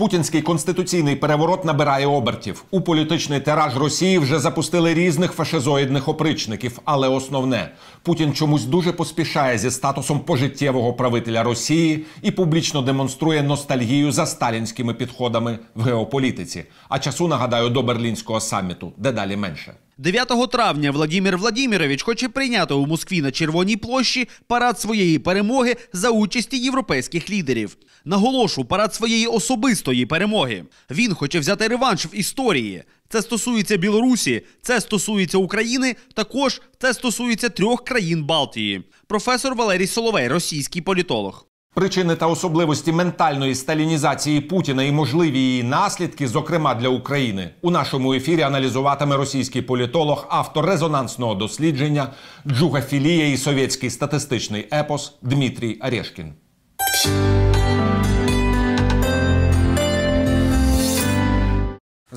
Путінський конституційний переворот набирає обертів. У політичний тираж Росії вже запустили різних фашизоїдних опричників. Але основне Путін чомусь дуже поспішає зі статусом пожиттєвого правителя Росії і публічно демонструє ностальгію за сталінськими підходами в геополітиці. А часу нагадаю до берлінського саміту, дедалі менше. 9 травня Владимир Владимирович хоче прийняти у Москві на Червоній площі парад своєї перемоги за участі європейських лідерів. Наголошу, парад своєї особистої перемоги. Він хоче взяти реванш в історії. Це стосується Білорусі, це стосується України. Також це стосується трьох країн Балтії. Професор Валерій Соловей, російський політолог. Причини та особливості ментальної сталінізації Путіна і можливі її наслідки, зокрема для України, у нашому ефірі аналізуватиме російський політолог, автор резонансного дослідження, джугафілія і совєтський статистичний епос Дмитрій Арешкін.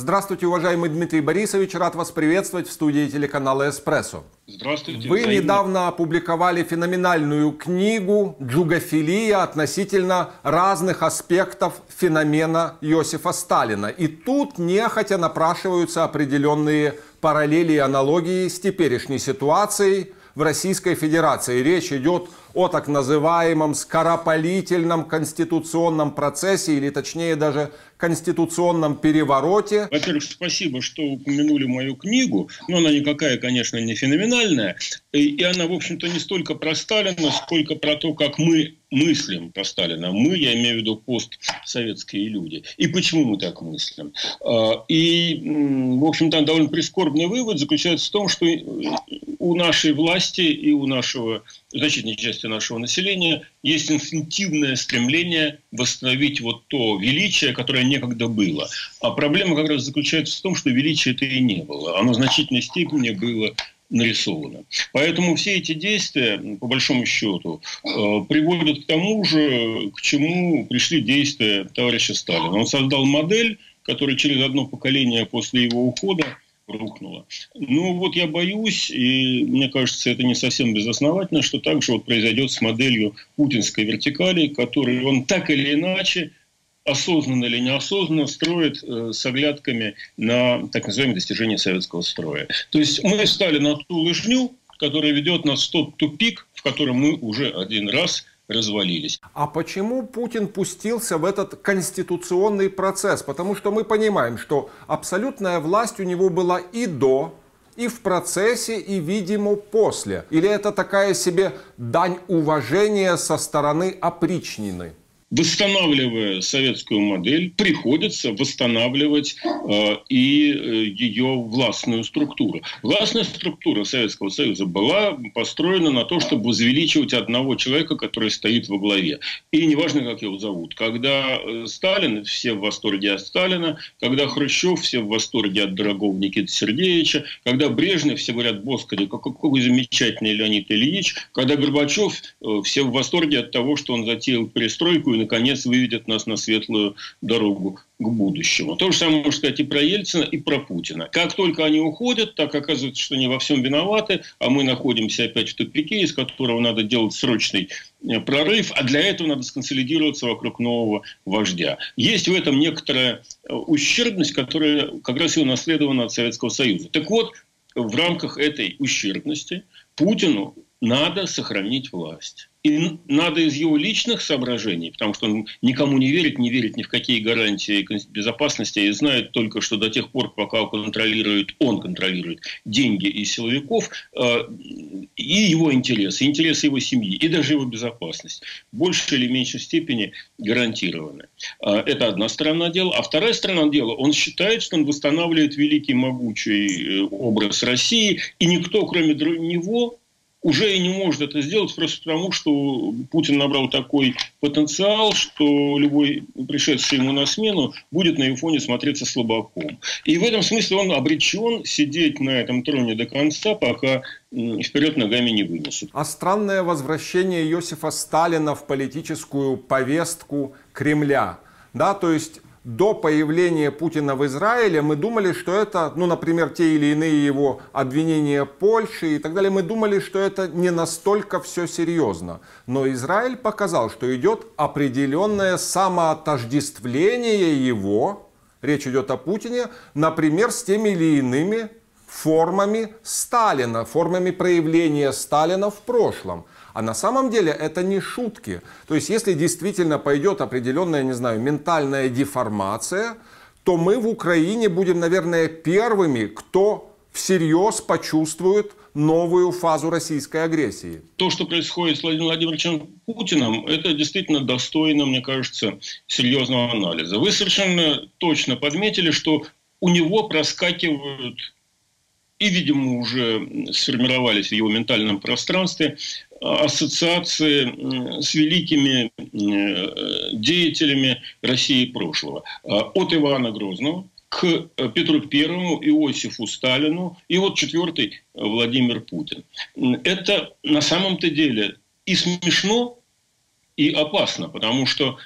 Здравствуйте, уважаемый Дмитрий Борисович. Рад вас приветствовать в студии телеканала «Эспрессо». Здравствуйте. Вы взаимно. недавно опубликовали феноменальную книгу «Джугафилия» относительно разных аспектов феномена Иосифа Сталина. И тут нехотя напрашиваются определенные параллели и аналогии с теперешней ситуацией в Российской Федерации. Речь идет о так называемом скоропалительном конституционном процессе, или точнее даже конституционном перевороте. Во-первых, спасибо, что упомянули мою книгу. Но она никакая, конечно, не феноменальная. И, и она, в общем-то, не столько про Сталина, сколько про то, как мы мыслим про Сталина. Мы, я имею в виду постсоветские люди. И почему мы так мыслим. А, И, в общем-то, довольно прискорбный вывод заключается в том, что у нашей власти и у нашего, значительной части нашего населения есть инстинктивное стремление восстановить вот то величие, которое некогда было. А проблема как раз заключается в том, что величия это и не было. Оно в значительной степени было нарисовано. Поэтому все эти действия, по большому счету, э, приводят к тому же, к чему пришли действия товарища Сталина. Он создал модель, которая через одно поколение после его ухода рухнула. Ну вот я боюсь, и мне кажется, это не совсем безосновательно, что так же вот произойдет с моделью путинской вертикали, которую он так или иначе осознанно или неосознанно строит э, с оглядками на так называемые достижения советского строя. То есть мы стали на ту лыжню, которая ведет нас в тот тупик, в котором мы уже один раз развалились. А почему Путин пустился в этот конституционный процесс? Потому что мы понимаем, что абсолютная власть у него была и до, и в процессе, и, видимо, после. Или это такая себе дань уважения со стороны опричнины? Восстанавливая советскую модель, приходится восстанавливать э, и э, ее властную структуру. Властная структура Советского Союза была построена на то, чтобы возвеличивать одного человека, который стоит во главе. И неважно, как его зовут. Когда э, Сталин, все в восторге от Сталина. Когда Хрущев, все в восторге от дорогого Никиты Сергеевича. Когда Брежнев, все говорят, господи, какой, замечательный Леонид Ильич. Когда Горбачев, все в восторге от того, что он затеял перестройку и, наконец, выведет нас на светлую дорогу к будущему. То же самое можно сказать и про Ельцина, и про Путина. Как только они уходят, так оказывается, что они во всем виноваты, а мы находимся опять в тупике, из которого надо делать срочный э, прорыв, а для этого надо сконсолидироваться вокруг нового вождя. Есть в этом некоторая э, ущербность, которая как раз и унаследована от Советского Союза. Так вот, в рамках этой ущербности Путину надо сохранить власть. И надо из его личных соображений, потому что он никому не верит, не верит ни в какие гарантии безопасности, и знает только, что до тех пор, пока он контролирует, он контролирует деньги и силовиков, э, и его интересы, интересы его семьи, и даже его безопасность в большей или меньшей степени гарантированы. Э, это одна сторона дела. А вторая сторона дела, он считает, что он восстанавливает великий, могучий э, образ России, и никто, кроме него, уже и не может это сделать просто потому, что Путин набрал такой потенциал, что любой пришедший ему на смену будет на его фоне смотреться слабаком. И в этом смысле он обречен сидеть на этом троне до конца, пока вперед ногами не вынесут. А странное возвращение Иосифа Сталина в политическую повестку Кремля. Да, то есть до появления Путина в Израиле мы думали, что это, ну, например, те или иные его обвинения Польши и так далее, мы думали, что это не настолько все серьезно. Но Израиль показал, что идет определенное самоотождествление его, речь идет о Путине, например, с теми или иными формами Сталина, формами проявления Сталина в прошлом. А на самом деле это не шутки. То есть если действительно пойдет определенная, не знаю, ментальная деформация, то мы в Украине будем, наверное, первыми, кто всерьез почувствует новую фазу российской агрессии. То, что происходит с Владимиром Владимировичем Путиным, это действительно достойно, мне кажется, серьезного анализа. Вы совершенно точно подметили, что у него проскакивают и, видимо, уже сформировались в его ментальном пространстве ассоциации с великими деятелями России прошлого. А, от Ивана Грозного к Петру Первому, Иосифу Сталину и вот четвертый Владимир Путин. Это на самом-то деле и смешно, и опасно, потому что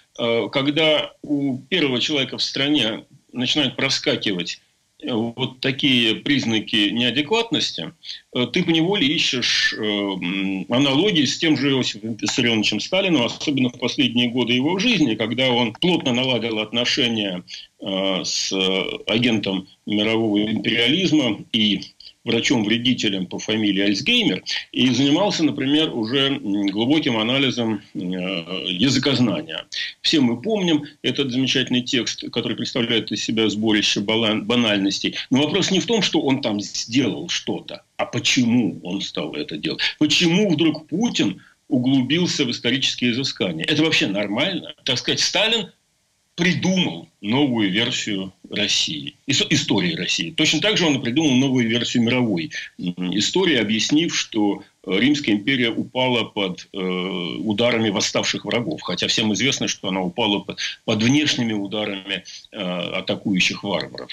когда у первого человека в стране начинают проскакивать вот такие признаки неадекватности, э, ты поневоле ищешь э, аналогии с тем же Иосифом Виссарионовичем Сталиным, особенно в последние годы его жизни, когда он плотно наладил отношения э, с агентом мирового империализма и врачом-вредителем по фамилии Альцгеймер и занимался, например, уже глубоким анализом э, языкознания. Все мы помним этот замечательный текст, который представляет из себя сборище банальностей. Но вопрос не в том, что он там сделал что-то, а почему он стал это делать. Почему вдруг Путин углубился в исторические изыскания. Это вообще нормально. Так сказать, Сталин придумал новую версию России, истории России. Точно так же он придумал новую версию мировой истории, объяснив, что Римская империя упала под э, ударами восставших врагов, хотя всем известно, что она упала под, внешними ударами э, атакующих варваров.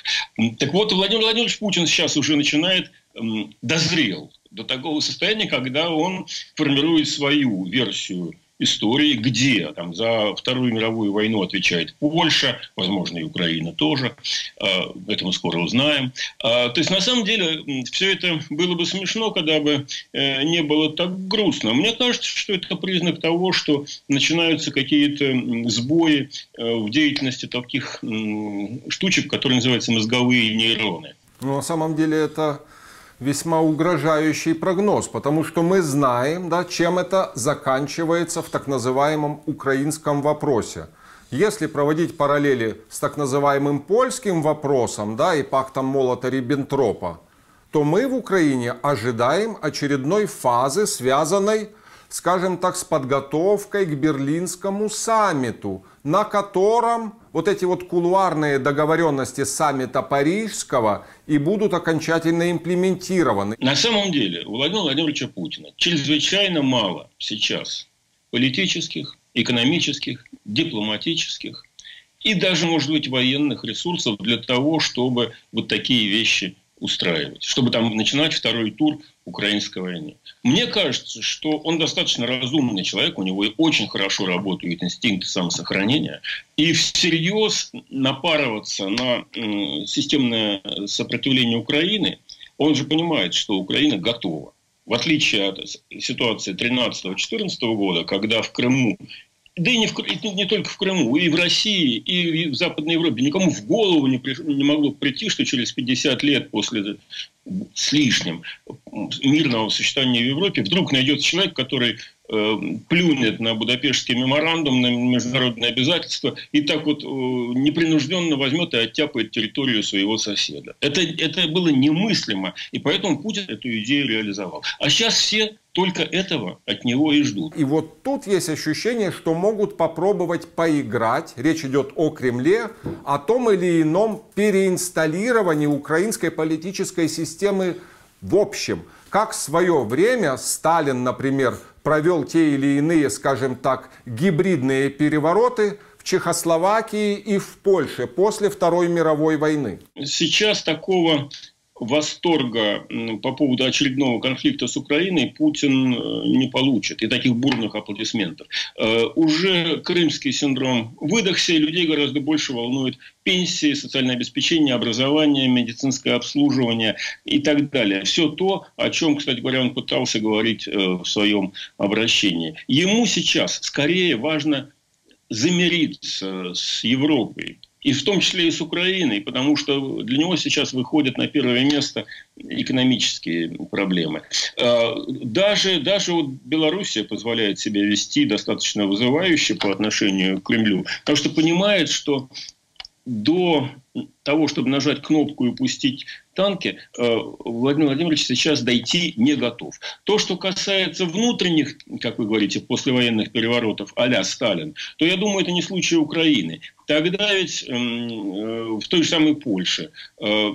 Так вот, Владимир Владимирович Путин сейчас уже начинает э, дозрел до такого состояния, когда он формирует свою версию истории, где там, за Вторую мировую войну отвечает Польша, возможно, и Украина тоже. А, это мы скоро узнаем. А, то есть, на самом деле, все это было бы смешно, когда бы э, не было так грустно. Мне кажется, что это признак того, что начинаются какие-то сбои э, в деятельности таких штучек, которые называются мозговые нейроны. Ну, на самом деле это весьма угрожающий прогноз, потому что мы знаем, да, чем это заканчивается в так называемом украинском вопросе. Если проводить параллели с так называемым польским вопросом да, и пактом Молота-Риббентропа, то мы в Украине ожидаем очередной фазы, связанной, скажем так, с подготовкой к Берлинскому саммиту, на котором вот эти вот кулуарные договоренности саммита Парижского и будут окончательно имплементированы. На самом деле у Владимира Владимировича Путина чрезвычайно мало сейчас политических, экономических, дипломатических и даже, может быть, военных ресурсов для того, чтобы вот такие вещи устраивать, чтобы там начинать второй тур украинской войны. Мне кажется, что он достаточно разумный человек, у него очень хорошо работают инстинкты самосохранения, и всерьез напарываться на системное сопротивление Украины, он же понимает, что Украина готова. В отличие от ситуации 13-14 года, когда в Крыму да и не, в, не только в Крыму, и в России, и в Западной Европе никому в голову не, при, не могло прийти, что через 50 лет после с лишним мирного сочетания в Европе вдруг найдется человек, который э, плюнет на Будапештский меморандум, на международные обязательства и так вот э, непринужденно возьмет и оттяпает территорию своего соседа. Это, это было немыслимо, и поэтому Путин эту идею реализовал. А сейчас все только этого от него и ждут. И вот тут есть ощущение, что могут попробовать поиграть. Речь идет о Кремле, о том или ином переинсталлировании украинской политической системы в общем. Как в свое время Сталин, например, провел те или иные, скажем так, гибридные перевороты в Чехословакии и в Польше после Второй мировой войны. Сейчас такого восторга по поводу очередного конфликта с Украиной Путин э, не получит. И таких бурных аплодисментов. Э, уже крымский синдром выдохся, и людей гораздо больше волнует пенсии, социальное обеспечение, образование, медицинское обслуживание и так далее. Все то, о чем, кстати говоря, он пытался говорить э, в своем обращении. Ему сейчас скорее важно замириться с Европой, и в том числе и с Украиной, потому что для него сейчас выходят на первое место экономические проблемы. А, даже, даже вот Белоруссия позволяет себя вести достаточно вызывающе по отношению к Кремлю, потому что понимает, что до того, чтобы нажать кнопку и пустить танки, э, Владимир Владимирович сейчас дойти не готов. То, что касается внутренних, как вы говорите, послевоенных переворотов а Сталин, то я думаю, это не случай Украины. Тогда ведь эм, э, в той же самой Польше э,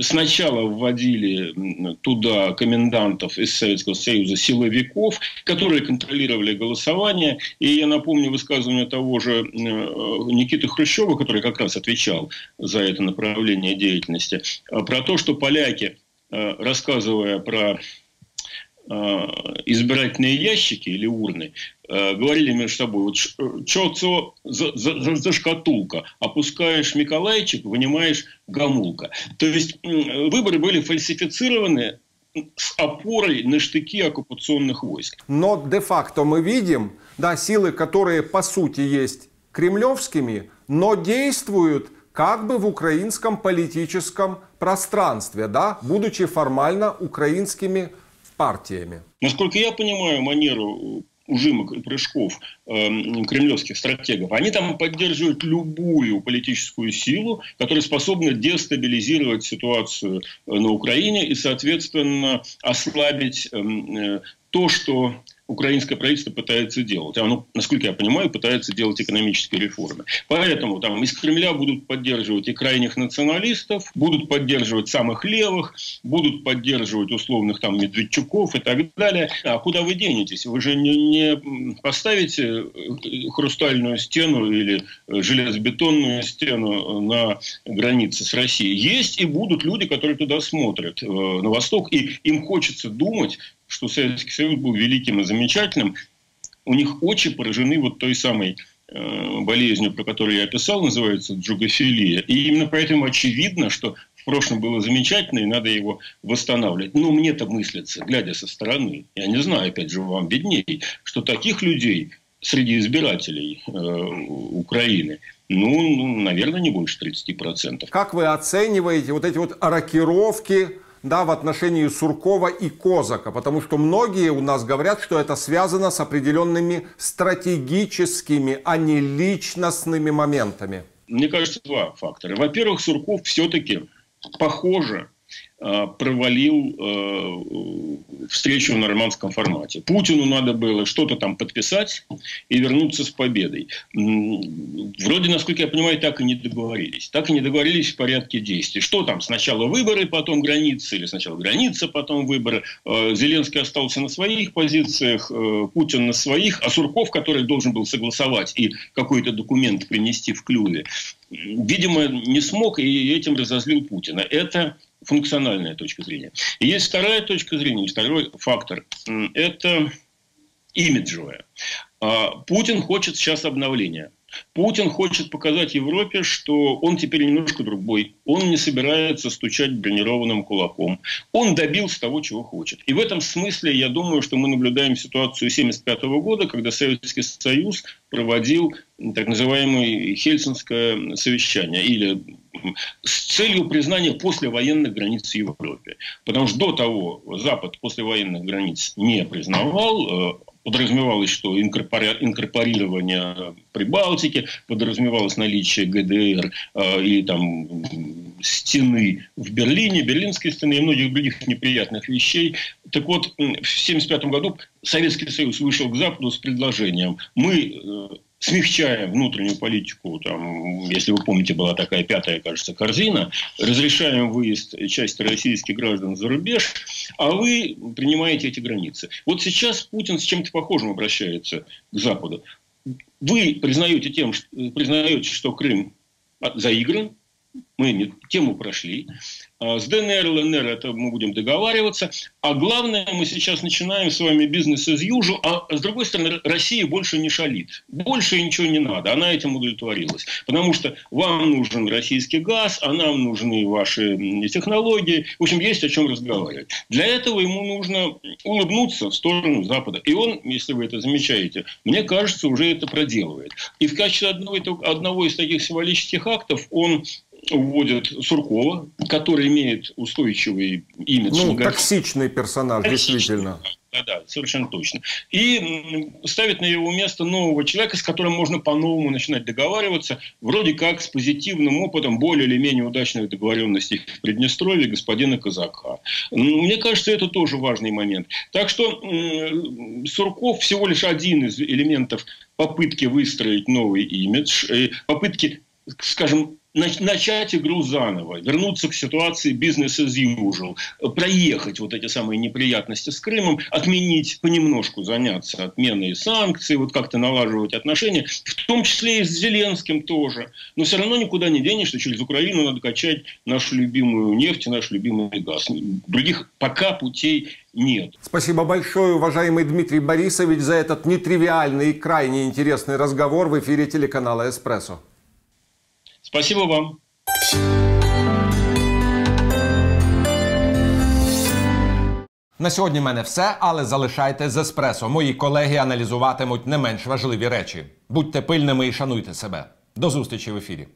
сначала вводили туда комендантов из Советского Союза, силовиков, которые контролировали голосование. И я напомню высказывание того же Никиты Хрущева, который как раз отвечал за это направление деятельности, а про то, что поляки, э, рассказывая про э, избирательные ящики или урны, э, говорили между собой, вот что за, за, за шкатулка, опускаешь Миколайчик, вынимаешь гамулка. То есть выборы были фальсифицированы с опорой на штыки оккупационных войск. Но де-факто мы видим, да, силы, которые по сути есть кремлевскими, но действуют как бы в украинском политическом пространстве, да, будучи формально украинскими партиями. Насколько я понимаю манеру ужимок и прыжков э, кремлевских стратегов, они там поддерживают любую политическую силу, которая способна дестабилизировать ситуацию э, на Украине и, соответственно, ослабить эм, э, то, что украинское правительство пытается делать. Оно, насколько я понимаю, пытается делать экономические реформы. Поэтому там из Кремля будут поддерживать и крайних националистов, будут поддерживать самых левых, будут поддерживать условных там Медведчуков и так далее. А куда вы денетесь? Вы же не, не поставите хрустальную стену или железобетонную стену на границе с Россией. Есть и будут люди, которые туда смотрят, э, на восток, и им хочется думать, что Советский Союз был великим и замечательным, у них очи поражены вот той самой э, болезнью, про которую я описал, называется джугофилия. И именно поэтому очевидно, что в прошлом было замечательно, и надо его восстанавливать. Но мне-то мыслится, глядя со стороны, я не знаю, опять же, вам бедней, что таких людей среди избирателей э, Украины, ну, ну, наверное, не больше 30%. Как вы оцениваете вот эти вот рокировки да, в отношении Суркова и Козака, потому что многие у нас говорят, что это связано с определенными стратегическими, а не личностными моментами. Мне кажется, два фактора. Во-первых, Сурков все-таки, похоже, провалил э, встречу в нормандском формате. Путину надо было что-то там подписать и вернуться с победой. Вроде, насколько я понимаю, так и не договорились. Так и не договорились в порядке действий. Что там, сначала выборы, потом границы, или сначала граница, потом выборы. Э, Зеленский остался на своих позициях, э, Путин на своих, а Сурков, который должен был согласовать и какой-то документ принести в клюве, видимо, не смог и этим разозлил Путина. Это функциональная точка зрения. И есть вторая точка зрения, второй фактор. Это имиджевая. А, Путин хочет сейчас обновления. Путин хочет показать Европе, что он теперь немножко другой. Он не собирается стучать бронированным кулаком. Он добился того, чего хочет. И в этом смысле я думаю, что мы наблюдаем ситуацию 1975 года, когда Советский Союз проводил так называемое Хельсинское совещание или с целью признания послевоенных границ Европе. Потому что до того Запад послевоенных границ не признавал, э, подразумевалось, что инкорпорирование Прибалтики, подразумевалось наличие ГДР э, и там стены в Берлине, Берлинской стены и многих других неприятных вещей. Так вот, в 1975 году Советский Союз вышел к Западу с предложением. Мы э, смягчая внутреннюю политику, там, если вы помните, была такая пятая, кажется, корзина, разрешаем выезд части российских граждан за рубеж, а вы принимаете эти границы. Вот сейчас Путин с чем-то похожим обращается к Западу. Вы признаете, тем, что, признаете, что Крым заигран, мы тему прошли. А с ДНР, ЛНР это мы будем договариваться. А главное, мы сейчас начинаем с вами бизнес из южу, а с другой стороны, Россия больше не шалит. Больше ничего не надо, она этим удовлетворилась. Потому что вам нужен российский газ, а нам нужны ваши технологии. В общем, есть о чем разговаривать. Для этого ему нужно улыбнуться в сторону Запада. И он, если вы это замечаете, мне кажется, уже это проделывает. И в качестве одного, одного из таких символических актов он уводят Суркова, который имеет устойчивый имидж. Ну, токсичный персонаж, токсичный. действительно. Да, да, совершенно точно. И ставит на его место нового человека, с которым можно по-новому начинать договариваться, вроде как с позитивным опытом более или менее удачных договоренностей в Приднестровье господина Казака. Мне кажется, это тоже важный момент. Так что Сурков всего лишь один из элементов попытки выстроить новый имидж, э, попытки, скажем, начать игру заново, вернуться к ситуации бизнес as usual, проехать вот эти самые неприятности с Крымом, отменить, понемножку заняться отменой санкций, вот как-то налаживать отношения, в том числе и с Зеленским тоже. Но все равно никуда не денешься, через Украину надо качать нашу любимую нефть и наш любимый газ. Других пока путей нет. Спасибо большое, уважаемый Дмитрий Борисович, за этот нетривиальный и крайне интересный разговор в эфире телеканала «Эспрессо». Спасибо вам. На сьогодні в мене все, але залишайте з еспресо. Мої колеги аналізуватимуть не менш важливі речі. Будьте пильними і шануйте себе. До зустрічі в ефірі.